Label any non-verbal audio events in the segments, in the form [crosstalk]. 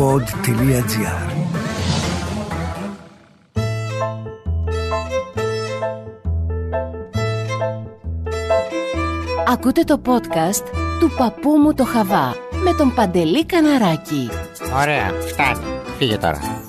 pod.gr Ακούτε το podcast του παππού μου το Χαβά με τον Παντελή Καναράκη. Ωραία, φτάνει. Φύγε τώρα.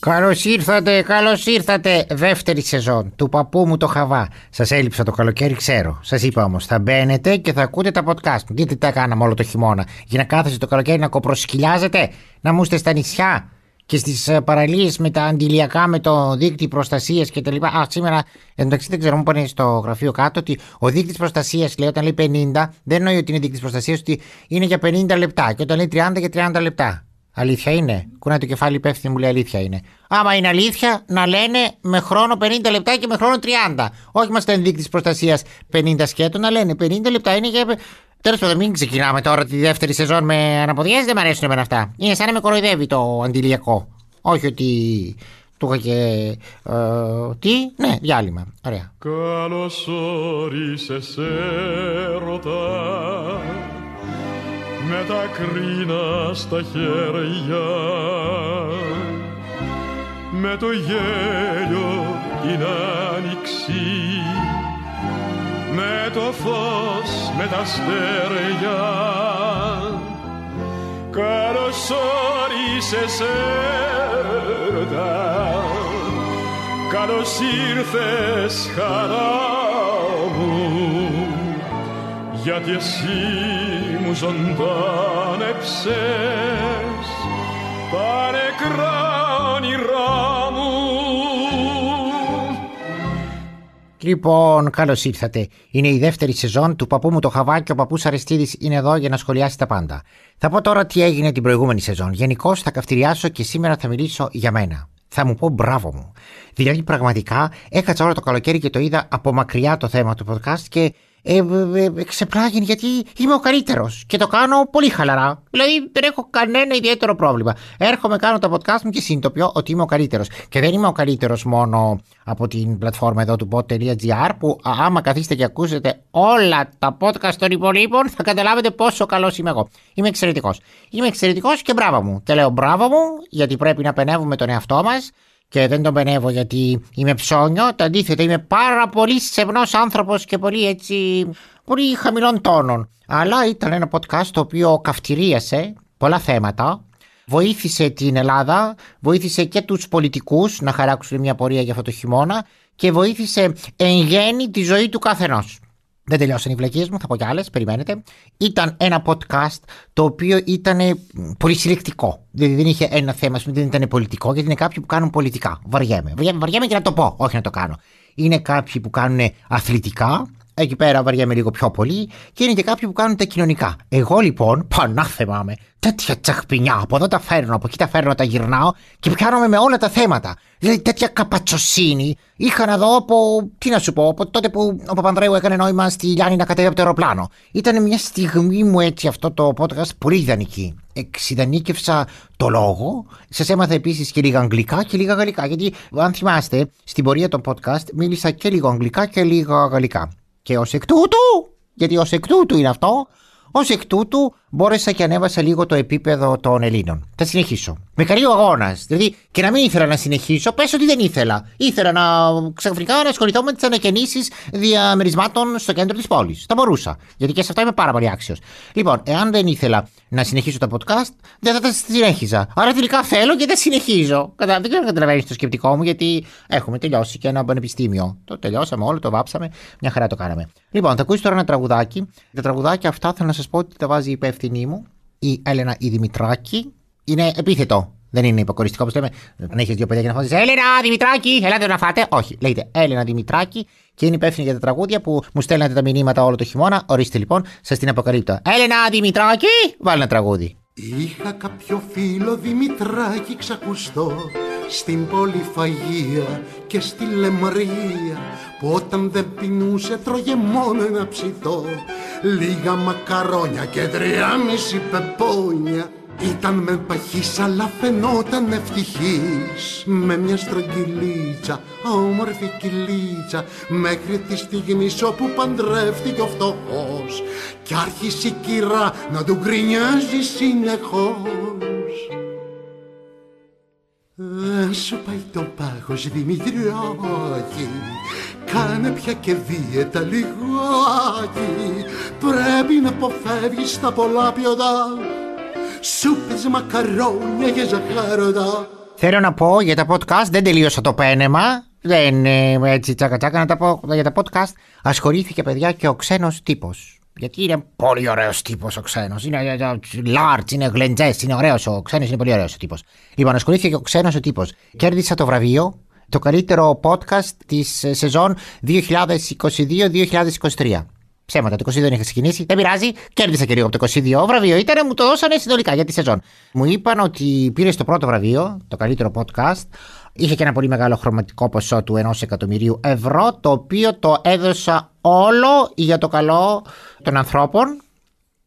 Καλώς ήρθατε, καλώς ήρθατε. Δεύτερη σεζόν του παππού μου το χαβά. Σας έλειψα το καλοκαίρι, ξέρω. Σας είπα όμως, θα μπαίνετε και θα ακούτε τα podcast μου. Δείτε τι κάναμε όλο το χειμώνα. Για να κάθεστε το καλοκαίρι να κοπροσκυλιάζετε, να μου είστε στα νησιά και στις παραλίες με τα αντιλιακά, με το δείκτη προστασίας κτλ. Α, σήμερα, εντάξει, δεν ξέρω, μου πάνε στο γραφείο κάτω ότι ο δείκτη προστασίας λέει όταν λέει 50, δεν εννοεί ότι είναι δείκτη προστασίας, ότι είναι για 50 λεπτά. Και όταν λέει 30 για 30 λεπτά. Αλήθεια είναι; Κουνάει το κεφάλι υπεύθυνη μου λέει αλήθεια είναι. Άμα είναι αλήθεια, να λένε με χρόνο 50 λεπτά και με χρόνο 30. Όχι μα τα δείκτη προστασίας 50 σκέτο, να λένε 50 λεπτά είναι για. Τέλος πάντων, μην ξεκινάμε τώρα τη δεύτερη σεζόν με αναποδιές, δεν μου αρέσουν εμένα αυτά. Είναι σαν να με κοροϊδεύει το αντιλιακό. Όχι ότι του είχα και. Ε, τι, ναι, διάλειμμα. Ωραία. Καλώς όρισες έρωτα με τα κρίνα στα χέρια. Με το γέλιο την άνοιξη με το φως με τα αστέρια. Καλώς όρισες έρωτα καλώς ήρθες χαρά μου. Γιατί εσύ μου ζωντάνεψες τα νεκρά όνειρά μου Λοιπόν, καλώς ήρθατε. Είναι η δεύτερη σεζόν του παππού μου το χαβά και ο παππούς Αρεστίδης είναι εδώ για να σχολιάσει τα πάντα. Θα πω τώρα τι έγινε την προηγούμενη σεζόν. Γενικώς θα καυτηριάσω και σήμερα θα μιλήσω για μένα. Θα μου πω μπράβο μου. Δηλαδή, πραγματικά έκατσα όλο το καλοκαίρι και το είδα από μακριά το θέμα του podcast και ε, ε, ε, ξεπλάγει γιατί είμαι ο καλύτερος και το κάνω πολύ χαλαρά. Δηλαδή δεν έχω κανένα ιδιαίτερο πρόβλημα. Έρχομαι, κάνω το podcast μου και συνειδητοποιώ ότι είμαι ο καλύτερος. Και δεν είμαι ο καλύτερος μόνο από την πλατφόρμα εδώ του pod.gr που άμα καθίσετε και ακούσετε όλα τα podcast των υπολείπων θα καταλάβετε πόσο καλός είμαι εγώ. Είμαι εξαιρετικός. Είμαι εξαιρετικός και μπράβο μου. Και λέω μπράβο μου γιατί πρέπει να πενεύουμε τον εαυτό μας και δεν τον πενεύω γιατί είμαι ψώνιο. Το αντίθετο, είμαι πάρα πολύ σεμνό άνθρωπος και πολύ έτσι. πολύ χαμηλών τόνων. Αλλά ήταν ένα podcast το οποίο καυτηρίασε πολλά θέματα. Βοήθησε την Ελλάδα, βοήθησε και τους πολιτικούς να χαράξουν μια πορεία για αυτό το χειμώνα και βοήθησε εν γέννη τη ζωή του καθενός. Δεν τελειώσαν οι βλακίες μου, θα πω κι άλλες, περιμένετε. Ήταν ένα podcast το οποίο ήταν πολύ συλλεκτικό. Δηλαδή δεν είχε ένα θέμα, δεν ήταν πολιτικό, γιατί είναι κάποιοι που κάνουν πολιτικά. Βαριέμαι. Βαριέμαι και να το πω, όχι να το κάνω. Είναι κάποιοι που κάνουν αθλητικά, Εκεί πέρα βαριέμαι λίγο πιο πολύ και είναι και κάποιοι που κάνουν τα κοινωνικά. Εγώ λοιπόν, πανάθεμα με, τέτοια τσαχπινιά από εδώ τα φέρνω, από εκεί τα φέρνω, τα γυρνάω και πιάνομαι με όλα τα θέματα. Δηλαδή τέτοια καπατσοσύνη είχα να δω από, τι να σου πω, από τότε που ο Παπανδρέου έκανε νόημα στη Λιάννη να κατέβει από το αεροπλάνο. Ήταν μια στιγμή μου έτσι αυτό το podcast πολύ ιδανική. Εξειδανίκευσα το λόγο. Σας έμαθα επίσης και λίγα αγγλικά και λίγα γαλλικά. Γιατί, αν θυμάστε, στην πορεία των podcast μίλησα και λίγο αγγλικά και λίγα γαλλικά. Και ως εκ τούτου, γιατί ως εκ τούτου είναι αυτό, ως εκ τούτου μπόρεσα και ανέβασα λίγο το επίπεδο των Ελλήνων. Θα συνεχίσω. Με καλή ο αγώνας. Δηλαδή και να μην ήθελα να συνεχίσω, πες ότι δεν ήθελα. Ήθελα να ξαφνικά να ασχοληθώ με τις ανακαινήσεις διαμερισμάτων στο κέντρο της πόλης. Θα μπορούσα. Γιατί και σε αυτά είμαι πάρα πολύ άξιος. Λοιπόν, εάν δεν ήθελα να συνεχίσω το podcast, δεν θα τα συνέχιζα. Άρα τελικά θέλω και δεν συνεχίζω. Κατα... Δεν ξέρω αν καταλαβαίνεις το σκεπτικό μου, γιατί έχουμε τελειώσει και ένα πανεπιστήμιο. Το τελειώσαμε όλο, το βάψαμε. Μια χαρά το κάναμε. Λοιπόν, θα ακούσεις τώρα ένα τραγουδάκι. Τα τραγουδάκια αυτά θέλω να σας πω ότι τα βάζει η υπεύθυνή μου, η Έλενα η Δημητράκη. Είναι επίθετο. Δεν είναι υποκοριστικό όπως λέμε. Αν έχεις δύο παιδιά και να φωνάζει Έλενα Δημητράκη, ελάτε να φάτε. Όχι, λέγεται Έλενα Δημητράκη και είναι υπεύθυνη για τα τραγούδια που μου στέλνατε τα μηνύματα όλο το χειμώνα. Ορίστε λοιπόν, σας την αποκαλύπτω. Έλενα Δημητράκη, βάλει ένα τραγούδι. Είχα κάποιο φίλο Δημητράκη ξακουστό στην πολυφαγία και στη λεμρία που όταν δεν πεινούσε τρώγε μόνο ένα ψητό. Λίγα μακαρόνια και τριάμιση πεπόνια ήταν με παχύς αλλά φαινόταν ευτυχής. Με μια στρογγυλίτσα, όμορφη κυλίτσα Μέχρι τη στιγμή όπου παντρεύτηκε ο φτωχός. Κι άρχισε η κυρά να του γκρινιάζει συνεχώς. Να σου πάει το πάχος Δημητριάκη Κάνε πια και δίαιτα λιγάκι Πρέπει να αποφεύγεις τα πολλά ποιοτά Σούπες, μακαρόνια και ζαχάρωτα Θέλω να πω για τα podcast, δεν τελείωσα το πένεμα. Δεν ε, έτσι τσάκα τσάκα να τα πω για τα podcast. Ασχολήθηκε παιδιά και ο ξένος τύπος. Γιατί είναι πολύ ωραίος τύπος ο ξένος. Είναι large, είναι γλεντζές, είναι ωραίος ο ξένος, είναι πολύ ωραίος ο τύπος. Λοιπόν, ασχολήθηκε και ο ξένος ο τύπος. Κέρδισα το βραβείο, το καλύτερο podcast της σεζόν 2022-2023. Ψέματα, το 22 δεν είχα ξεκινήσει. Δεν πειράζει, κέρδισα και λίγο από το 22. Βραβείο ήταν, μου το δώσανε συνολικά για τη σεζόν. Μου είπαν ότι πήρες το πρώτο βραβείο, το καλύτερο podcast. Είχε και ένα πολύ μεγάλο χρωματικό ποσό του 1 εκατομμυρίου ευρώ, το οποίο το έδωσα όλο για το καλό των ανθρώπων.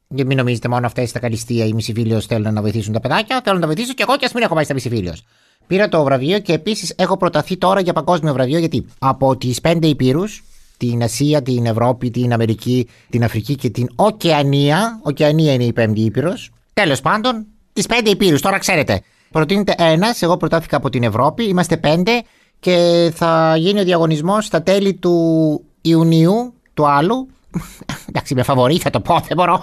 Γιατί μην νομίζετε μόνο αυτέ τα καλυστία οι μισηφίλιος θέλουν να βοηθήσουν τα παιδάκια. Θέλω να τα βοηθήσω και εγώ και ας μην έχω πάει στα μισηφίλιος. Πήρα το βραβείο και επίσης έχω προταθεί τώρα για παγκόσμιο βραβείο γιατί από τις πέντε υπήρους, την Ασία, την Ευρώπη, την Αμερική, την Αφρική και την Οκεανία. Οκεανία είναι η πέμπτη ήπειρος. Τέλος πάντων, τις πέντε υπήρου, τώρα ξέρετε. Προτείνεται ένας, εγώ προτάθηκα από την Ευρώπη, είμαστε πέντε και θα γίνει ο διαγωνισμός στα τέλη του Ιουνίου του άλλου Εντάξει, είμαι φαβορή, θα το πω, δεν μπορώ.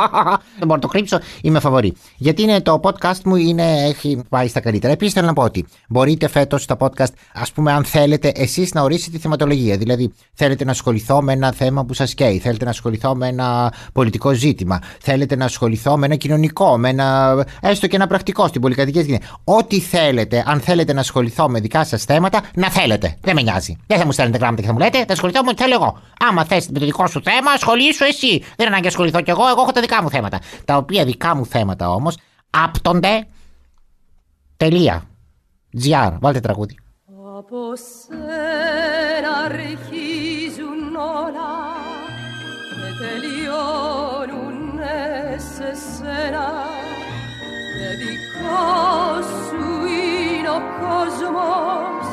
[laughs] δεν μπορώ να το κρύψω, είμαι φαβορή. Γιατί είναι το podcast μου είναι, έχει πάει στα καλύτερα. Επίσης θέλω να πω ότι μπορείτε φέτος στα podcast, ας πούμε, αν θέλετε εσείς να ορίσετε τη θεματολογία. Δηλαδή, θέλετε να ασχοληθώ με ένα θέμα που σας καίει, θέλετε να ασχοληθώ με ένα πολιτικό ζήτημα, θέλετε να ασχοληθώ με ένα κοινωνικό, με ένα έστω και ένα πρακτικό στην πολυκατοικία σκηνή. Ό,τι θέλετε, αν θέλετε να ασχοληθώ με δικά σας θέματα, να θέλετε. Δεν με νοιάζει. Δεν θα μου στέλνετε γράμματα και θα μου λέτε, θα ασχοληθώ με ό,τι θέλω εγώ. Άμα θέσετε με το δικό σου θέμα, ασχολήσου εσύ. Δεν είναι ανάγκη ασχοληθώ κι εγώ, εγώ έχω τα δικά μου θέματα. Τα οποία δικά μου θέματα όμως άπτονται. Τελεία. GR, βάλτε τραγούδι. Από σένα αρχίζουν όλα και τελειώνουν σε σένα και δικός σου είναι ο κόσμος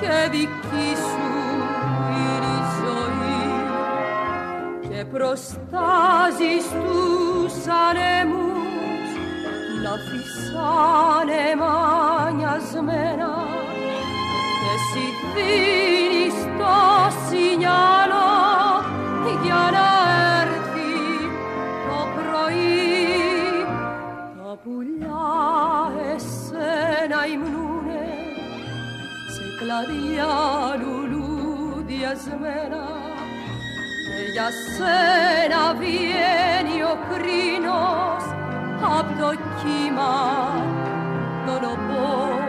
και δική σου και προστάζεις τους ανέμους να φυσάνε μανιασμένα. Και εσύ δίνεις το σινιάλο για να έρθει το πρωί. Τα πουλιά εσένα υμνούνε σε κλαδιά λουλούδιασμένα για σένα βγαίνει ο κρίνος απ' το κύμα τον οπό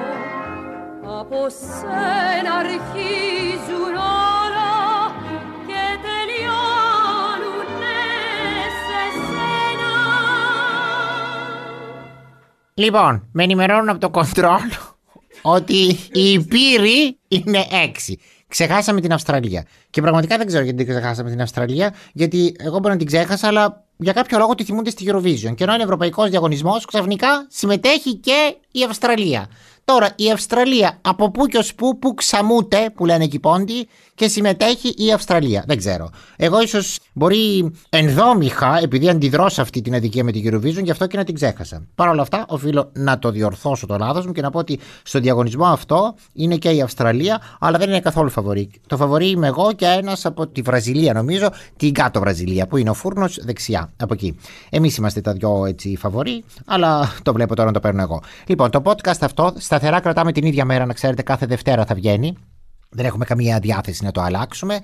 από σένα αρχίζουν όλα και τελειώνουν σε σένα Λοιπόν, με ενημερώνουν από το κοντρόλ [laughs] ότι η πύρη είναι έξι. Ξεχάσαμε την Αυστραλία. Και πραγματικά δεν ξέρω γιατί την ξεχάσαμε την Αυστραλία, γιατί εγώ μπορεί να την ξέχασα, αλλά για κάποιο λόγο τη θυμούνται στη Eurovision. Και ενώ είναι ευρωπαϊκός διαγωνισμός, ξαφνικά συμμετέχει και η Αυστραλία. Τώρα, η Αυστραλία από πού και ως πού, που ξαμούται, που λένε εκεί πόντι, και συμμετέχει η Αυστραλία. Δεν ξέρω. Εγώ ίσως μπορεί ενδόμηχα, επειδή αντιδρώ σε αυτή την αδικία με την Eurovision, γι' αυτό και να την ξέχασα. Παρ' όλα αυτά, οφείλω να το διορθώσω το λάθος μου και να πω ότι στο διαγωνισμό αυτό είναι και η Αυστραλία, αλλά δεν είναι καθόλου φαβορή. Το φαβορή είμαι εγώ και ένας από τη Βραζιλία, νομίζω, την κάτω Βραζιλία, που είναι ο φούρνος δεξιά. Από εκεί. Εμείς είμαστε τα δυο έτσι φαβοροί, αλλά το βλέπω τώρα να το παίρνω εγώ. Λοιπόν, το podcast αυτό σταθερά κρατάμε την ίδια μέρα, να ξέρετε, κάθε Δευτέρα θα βγαίνει. Δεν έχουμε καμία διάθεση να το αλλάξουμε.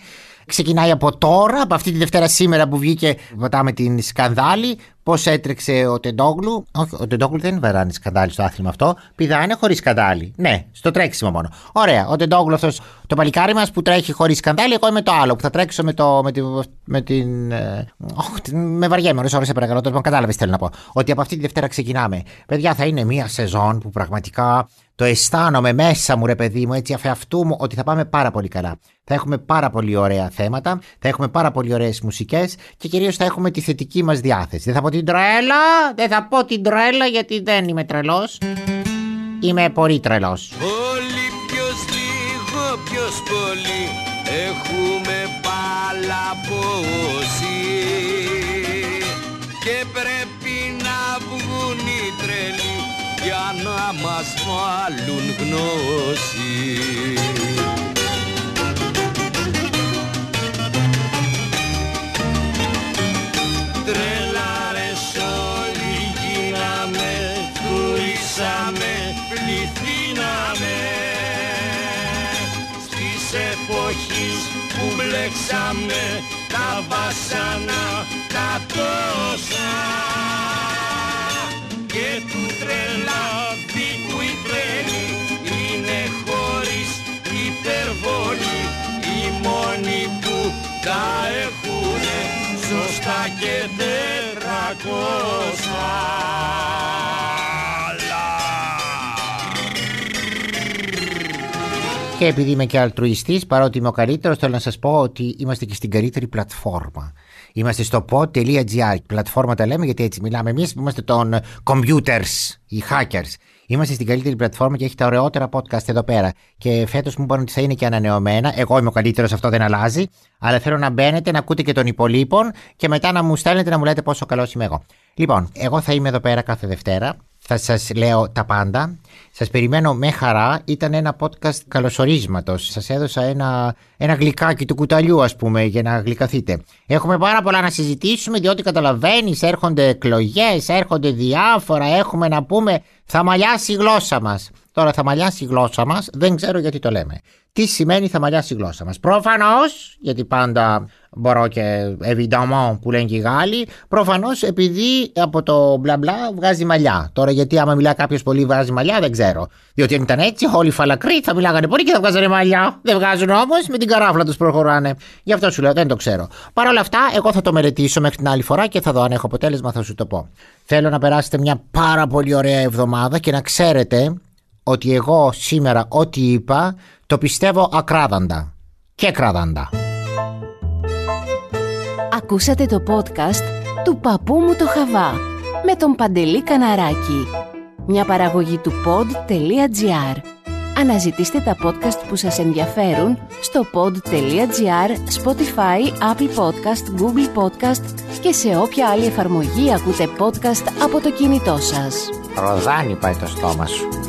Ξεκινάει από τώρα, από αυτή τη Δευτέρα σήμερα που βγήκε, πατάμε την σκανδάλη. Πώς έτρεξε ο Τεντόγλου; Όχι, ο Τεντόγλου δεν βαράνει σκανδάλη στο άθλημα αυτό. Πηδάνε χωρίς σκανδάλη. Ναι, στο τρέξιμο μόνο. Ωραία. Ο Τεντόγλου αυτός το παλικάρι μας που τρέχει χωρίς σκανδάλη. Εγώ είμαι το άλλο που θα τρέξω με, το, με, τη, με την. Ε, με βαριέμαι, ώρε σε παρακαλώ. Τώρα κατάλαβες θέλω να πω. Ότι από αυτή τη Δευτέρα ξεκινάμε. Παιδιά, θα είναι μια σεζόν που πραγματικά το αισθάνομαι μέσα μου, ρε παιδί μου, έτσι αφεαυτού μου, ότι θα πάμε πάρα πολύ καλά. Θα έχουμε πάρα πολύ ωραία θέματα, θα έχουμε πάρα πολύ ωραίες μουσικές και κυρίως θα έχουμε τη θετική μας διάθεση. Δεν θα πω την τρέλα, δεν θα πω την τρέλα γιατί δεν είμαι τρελός. Είμαι πολύ τρελός. Όλοι ποιος λίγο, ποιος πολύ έχουμε παλαμπόσει και πρέπει να βγουν οι τρελοί για να μας βάλουν γνώση εποχής που μπλέξαμε τα βάσανα τα τόσα και του τρελάδι που η τρέλη είναι χωρίς υπερβολή οι μόνοι που τα έχουνε σωστά και τετρακόσια. Και επειδή είμαι και αλτρουιστής, παρότι είμαι ο καλύτερος, θέλω να σας πω ότι είμαστε και στην καλύτερη πλατφόρμα. Είμαστε στο pod.gr. Πλατφόρμα τα λέμε γιατί έτσι μιλάμε εμείς που είμαστε των computers, οι hackers. Είμαστε στην καλύτερη πλατφόρμα και έχει τα ωραιότερα podcast εδώ πέρα. Και φέτος μου είπαν ότι θα είναι και ανανεωμένα. Εγώ είμαι ο καλύτερος, αυτό δεν αλλάζει. Αλλά θέλω να μπαίνετε, να ακούτε και των υπολείπων και μετά να μου στέλνετε να μου λέτε πόσο καλός είμαι εγώ. Λοιπόν, εγώ θα είμαι εδώ πέρα κάθε Δευτέρα. Θα σας λέω τα πάντα. Σας περιμένω με χαρά. Ήταν ένα podcast καλωσορίσματος. Σας έδωσα ένα, ένα γλυκάκι του κουταλιού, ας πούμε, για να γλυκαθείτε. Έχουμε πάρα πολλά να συζητήσουμε, διότι καταλαβαίνεις, έρχονται εκλογές, έρχονται διάφορα. Έχουμε να πούμε, θα μαλλιάσει η γλώσσα μας. Τώρα θα μαλλιάσει η γλώσσα μας, δεν ξέρω γιατί το λέμε. Τι σημαίνει θα μαλλιάσει η γλώσσα μας; Προφανώς, γιατί πάντα μπορώ και évidemment που λένε και οι Γάλλοι, προφανώς επειδή από το μπλα μπλα βγάζει μαλλιά. Τώρα γιατί άμα μιλά κάποιος πολύ βγάζει μαλλιά δεν ξέρω. Διότι αν ήταν έτσι, όλοι οι φαλακροί θα μιλάγανε πολύ και θα βγάζανε μαλλιά. Δεν βγάζουν όμως, με την καράφλα τους προχωράνε. Γι' αυτό σου λέω, δεν το ξέρω. Παρ' όλα αυτά, εγώ θα το μελετήσω μέχρι την άλλη φορά και θα δω αν έχω αποτέλεσμα, θα σου το πω. Θέλω να περάσετε μια πάρα πολύ ωραία εβδομάδα και να ξέρετε ότι εγώ σήμερα ό,τι είπα το πιστεύω ακράδαντα και κράδαντα. Ακούσατε το podcast του παππού μου το Χαβά με τον Παντελή Καναράκη. Μια παραγωγή του pod.gr Αναζητήστε τα podcast που σας ενδιαφέρουν στο pod.gr, Spotify, Apple Podcast, Google Podcast και σε όποια άλλη εφαρμογή ακούτε podcast από το κινητό σας. Ροδάνι πάει το στόμα σου.